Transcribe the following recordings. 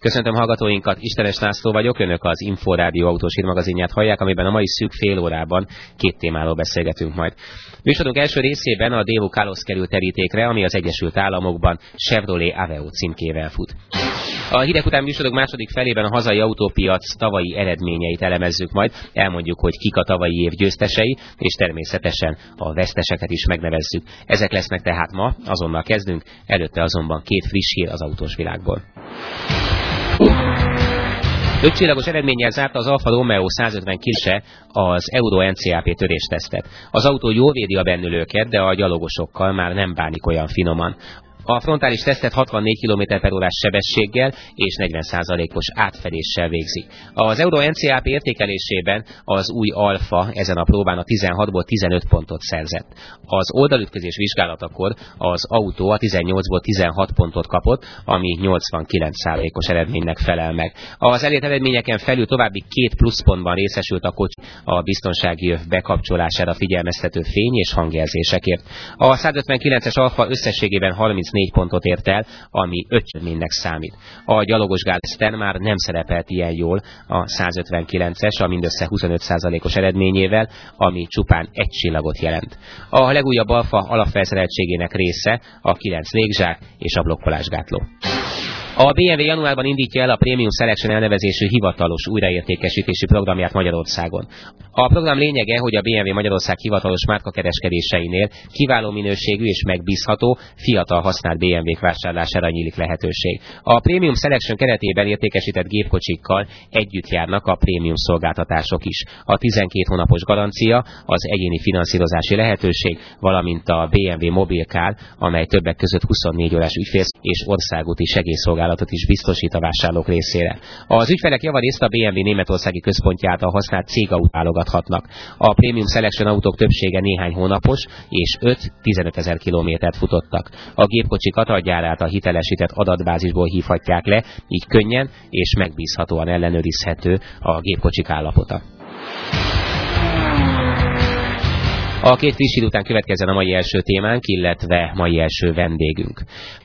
Köszöntöm hallgatóinkat, Istenes László vagyok, önök az Inforádió autós hírmagazinját hallják, amiben a mai szűk fél órában két témáról beszélgetünk majd. Műsorunk első részében a Dévu Kalos kerül terítékre, ami az Egyesült Államokban Chevrolet Aveo címkével fut. A hírek után műsorok második felében a hazai autópiac tavalyi eredményeit elemezzük majd, elmondjuk, hogy kik a tavalyi év győztesei, és természetesen a veszteseket is megnevezzük. Ezek lesznek tehát ma, azonnal kezdünk, előtte azonban két friss hír az autós világból. Ötcsillagos eredménnyel zárta az Alfa Romeo 150 kise az Euro NCAP töréstesztet. Az autó jól védi a bennülőket, de a gyalogosokkal már nem bánik olyan finoman. A frontális tesztet 64 km per órás sebességgel és 40%-os átfedéssel végzik. Az Euro NCAP értékelésében az új Alfa ezen a próbán a 16-ból 15 pontot szerzett. Az oldalütközés vizsgálatakor az autó a 18-ból 16 pontot kapott, ami 89%-os eredménynek felel meg. Az elért eredményeken felül további két pluszpontban részesült a kocsi a biztonsági öv bekapcsolására figyelmeztető fény és hangjelzésekért. A 159-es Alfa összességében 34 4 pontot ért el, ami ötcsöménynek számít. A gyalogos Gáleszter már nem szerepelt ilyen jól a 159-es, a mindössze 25%-os eredményével, ami csupán egy csillagot jelent. A legújabb alfa alapfelszereltségének része a 9 légzsák és a blokkolásgátló. A BMW januárban indítja el a Premium Selection elnevezésű hivatalos újraértékesítési programját Magyarországon. A program lényege, hogy a BMW Magyarország hivatalos márkakereskedéseinél kiváló minőségű és megbízható, fiatal használt BMW-k vásárlására nyílik lehetőség. A Premium Selection keretében értékesített gépkocsikkal együtt járnak a prémium szolgáltatások is. A 12 hónapos garancia, az egyéni finanszírozási lehetőség, valamint a BMW mobilkár, amely többek között 24 órás ügyfél és országúti segélyszolgáltatás szolgálatot is biztosít a vásárlók részére. Az ügyfelek javarészt a BMW németországi központját a használt cégaut válogathatnak. A Premium Selection autók többsége néhány hónapos, és 5-15 ezer kilométert futottak. A gépkocsik adgyárát a hitelesített adatbázisból hívhatják le, így könnyen és megbízhatóan ellenőrizhető a gépkocsik állapota. A két friss után következzen a mai első témánk, illetve mai első vendégünk.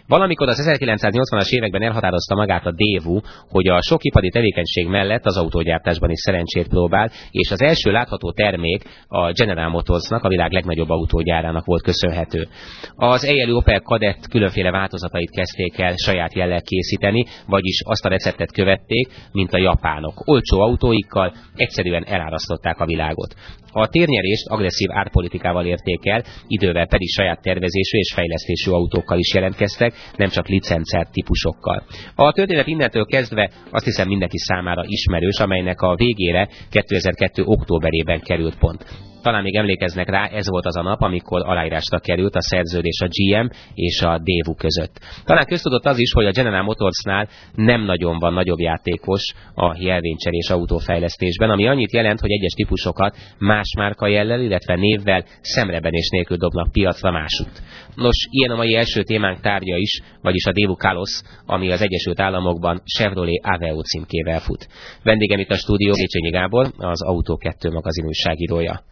Valamikor az 1980-as években elhatározta magát a Dévu, hogy a sok ipari tevékenység mellett az autógyártásban is szerencsét próbál, és az első látható termék a General Motorsnak, a világ legnagyobb autógyárának volt köszönhető. Az eljeli Opel Kadett különféle változatait kezdték el saját jellel készíteni, vagyis azt a receptet követték, mint a japánok. Olcsó autóikkal egyszerűen elárasztották a világot. A térnyerést agresszív árpolitikával érték el, idővel pedig saját tervezésű és fejlesztésű autókkal is jelentkeztek, nem csak licencert típusokkal. A történet innentől kezdve azt hiszem mindenki számára ismerős, amelynek a végére 2002. októberében került pont. Talán még emlékeznek rá, ez volt az a nap, amikor aláírásra került a szerződés a GM és a Daewoo között. Talán köztudott az is, hogy a General Motorsnál nem nagyon van nagyobb játékos a jelvénycserés autófejlesztésben, ami annyit jelent, hogy egyes típusokat más márka jellel, illetve névvel szemrebenés nélkül dobnak piacra másút. Nos, ilyen a mai első témánk tárgya is, vagyis a Daewoo Kalos, ami az Egyesült Államokban Chevrolet Aveo címkével fut. Vendégem itt a stúdió Gécsényi Gábor, az Autó 2 magazin újságírója.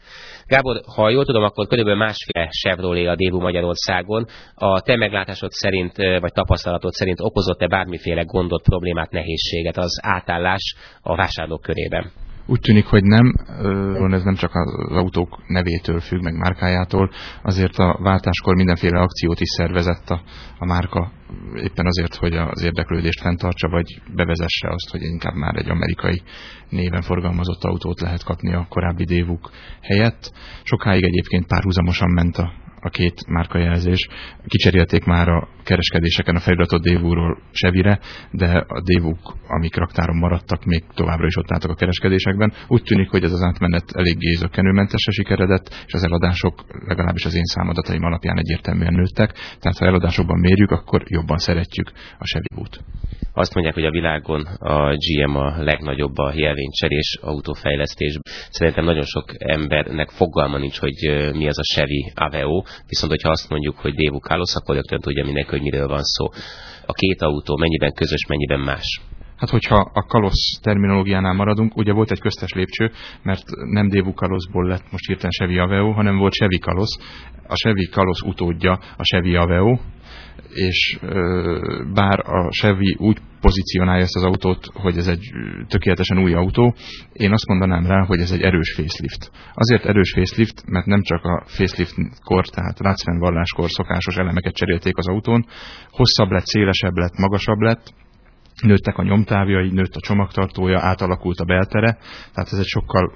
Gábor, ha jól tudom, akkor körülbelül másfél Chevrolet a Dévu Magyarországon. A te meglátásod szerint, vagy tapasztalatod szerint okozott-e bármiféle gondot, problémát, nehézséget az átállás a vásárlók körében? Úgy tűnik, hogy nem, ez nem csak az autók nevétől függ, meg márkájától, azért a váltáskor mindenféle akciót is szervezett a, a márka, éppen azért, hogy az érdeklődést fenntartsa, vagy bevezesse azt, hogy inkább már egy amerikai néven forgalmazott autót lehet kapni a korábbi dévuk helyett. Sokáig egyébként párhuzamosan ment a, a két márkajelzés. Kicserélték már a kereskedéseken a feliratot Dévúról Sevire, de a Dévuk, amik raktáron maradtak, még továbbra is ott álltak a kereskedésekben. Úgy tűnik, hogy ez az átmenet eléggé zökkenőmentesre sikeredett, és az eladások legalábbis az én számadataim alapján egyértelműen nőttek. Tehát ha eladásokban mérjük, akkor jobban szeretjük a Chevy-út. Azt mondják, hogy a világon a GM a legnagyobb a jelvénycserés autófejlesztés. Szerintem nagyon sok embernek fogalma nincs, hogy mi az a Chevy Aveo, viszont hogyha azt mondjuk, hogy Dévu Carlos, akkor rögtön tudja mindenki, hogy miről van szó. A két autó mennyiben közös, mennyiben más. Hát hogyha a Kalosz terminológiánál maradunk, ugye volt egy köztes lépcső, mert nem Dévu Kaloszból lett most hirtelen Chevy Aveo, hanem volt Chevy Kalosz. A Chevy Kalosz utódja a Chevy Aveo, és bár a Chevy úgy pozícionálja ezt az autót, hogy ez egy tökéletesen új autó, én azt mondanám rá, hogy ez egy erős facelift. Azért erős facelift, mert nem csak a facelift-kor, tehát rácfennvarláskor szokásos elemeket cserélték az autón, hosszabb lett, szélesebb lett, magasabb lett, nőttek a nyomtávjai, nőtt a csomagtartója, átalakult a beltere, tehát ez egy sokkal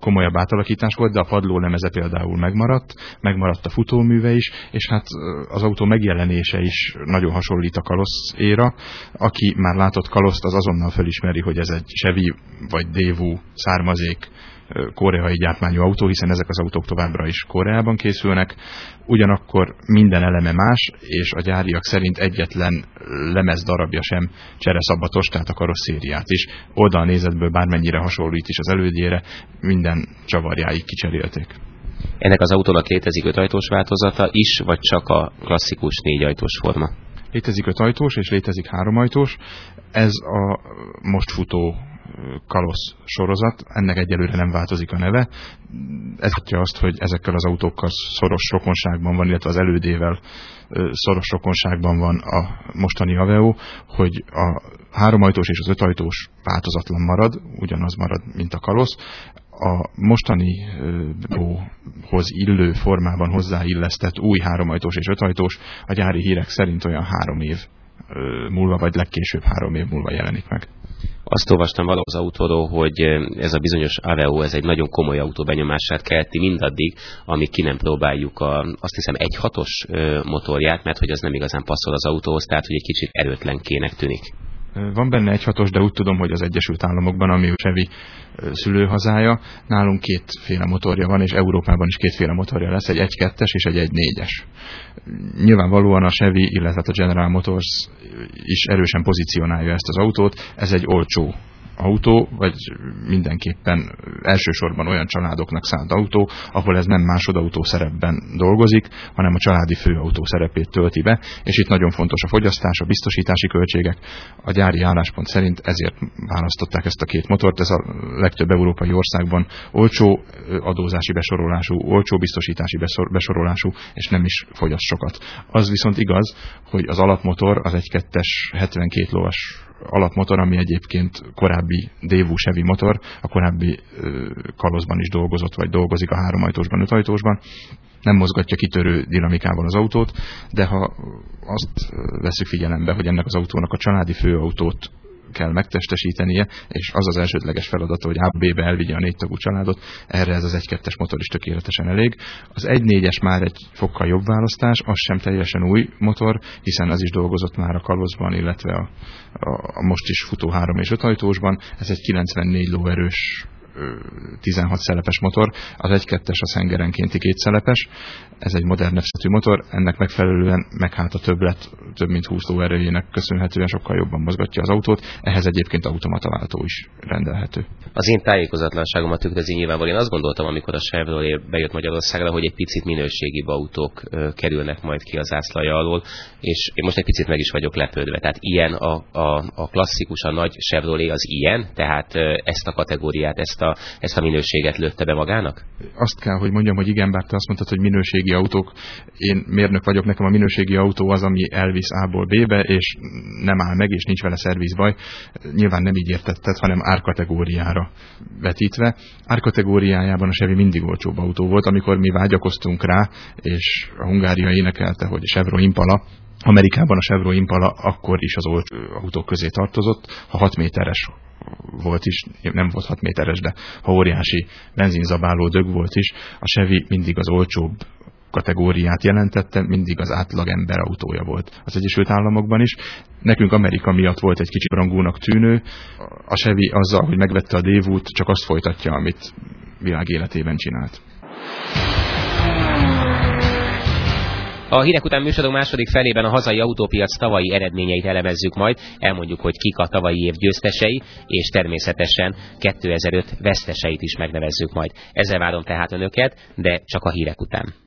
komolyabb átalakítás volt, de a padló lemeze például megmaradt, megmaradt a futóműve is, és hát az autó megjelenése is nagyon hasonlít a kaloszéra. Aki már látott kaloszt, az azonnal felismeri, hogy ez egy Chevy vagy Daewoo származék koreai gyártmányú autó, hiszen ezek az autók továbbra is Koreában készülnek. Ugyanakkor minden eleme más, és a gyáriak szerint egyetlen lemez darabja sem csereszabbatos, tehát a karosszériát is. Oldalnézetből bármennyire hasonlít is az elődjére, minden csavarjáig kicserélték. Ennek az autónak létezik ötajtós változata is, vagy csak a klasszikus négyajtós forma? Létezik ötajtós és létezik háromajtós. Ez a most futó Kalosz sorozat, ennek egyelőre nem változik a neve. Ez azt, hogy ezekkel az autókkal szoros rokonságban van, illetve az elődével szoros rokonságban van a mostani Aveo, hogy a háromajtós és az ötajtós változatlan marad, ugyanaz marad, mint a Kalosz. A mostani hoz illő formában hozzáillesztett új háromajtós és ötajtós a gyári hírek szerint olyan három év múlva, vagy legkésőbb három év múlva jelenik meg. Azt olvastam valahol az autóról, hogy ez a bizonyos Aveo, ez egy nagyon komoly autó benyomását kelti mindaddig, amíg ki nem próbáljuk a, azt hiszem egy hatos motorját, mert hogy az nem igazán passzol az autóhoz, tehát hogy egy kicsit erőtlenkének tűnik. Van benne egy hatos, de úgy tudom, hogy az Egyesült Államokban, ami Chevy szülőhazája, nálunk kétféle motorja van, és Európában is kétféle motorja lesz, egy 1.2-es és egy 1.4-es. Nyilvánvalóan a Chevy, illetve a General Motors is erősen pozícionálja ezt az autót, ez egy olcsó autó, vagy mindenképpen elsősorban olyan családoknak szánt autó, ahol ez nem másodautó szerepben dolgozik, hanem a családi főautó szerepét tölti be, és itt nagyon fontos a fogyasztás, a biztosítási költségek. A gyári álláspont szerint ezért választották ezt a két motort, ez a legtöbb európai országban olcsó adózási besorolású, olcsó biztosítási besorolású, és nem is fogyaszt sokat. Az viszont igaz, hogy az alapmotor az egy kettes 72 lovas alapmotor, ami egyébként korábbi Daewoo Chevy motor, a korábbi kalozban is dolgozott, vagy dolgozik a háromajtósban, ötajtósban. Nem mozgatja kitörő dinamikával az autót, de ha azt veszük figyelembe, hogy ennek az autónak a családi főautót kell megtestesítenie, és az az elsődleges feladata, hogy AB-be elvigye a négy tagú családot, erre ez az 1-2-es motor is tökéletesen elég. Az 1-4-es már egy fokkal jobb választás, az sem teljesen új motor, hiszen az is dolgozott már a kalozban, illetve a, a, a most is futó 3 és 5 ajtósban. Ez egy 94 lóerős 16 szelepes motor, az 1-2-es a szengerenkénti két szelepes, ez egy modern nefszetű motor, ennek megfelelően meg hát a többlet több mint 20 lóerőjének köszönhetően sokkal jobban mozgatja az autót, ehhez egyébként automataváltó is rendelhető. Az én tájékozatlanságomat tükrözi nyilvánvalóan. Én azt gondoltam, amikor a Chevrolet bejött Magyarországra, hogy egy picit minőségi autók kerülnek majd ki az ászlaja alól, és én most egy picit meg is vagyok lepődve. Tehát ilyen a, a, a klasszikus, a nagy Chevrolet az ilyen, tehát ezt a kategóriát, ezt a, ezt a minőséget lőtte be magának? Azt kell, hogy mondjam, hogy igen, bár te azt mondtad, hogy minőségi autók. Én mérnök vagyok, nekem a minőségi autó az, ami elvisz A-ból B-be, és nem áll meg, és nincs vele szervizbaj. Nyilván nem így értetted, hanem árkategóriára vetítve. Árkategóriájában a Chevy mindig olcsóbb autó volt, amikor mi vágyakoztunk rá, és a Hungária énekelte, hogy Chevro Impala, Amerikában a Chevrolet Impala akkor is az olcsó autók közé tartozott, ha 6 méteres volt is, nem volt 6 méteres, de ha óriási benzinzabáló dög volt is, a Chevy mindig az olcsóbb kategóriát jelentette, mindig az átlag ember autója volt az Egyesült Államokban is. Nekünk Amerika miatt volt egy kicsit rangúnak tűnő. A Chevy azzal, hogy megvette a Dévút, csak azt folytatja, amit világ életében csinált. A hírek után műsorunk második felében a hazai autópiac tavalyi eredményeit elemezzük majd, elmondjuk, hogy kik a tavalyi év győztesei, és természetesen 2005 veszteseit is megnevezzük majd. Ezzel várom tehát önöket, de csak a hírek után.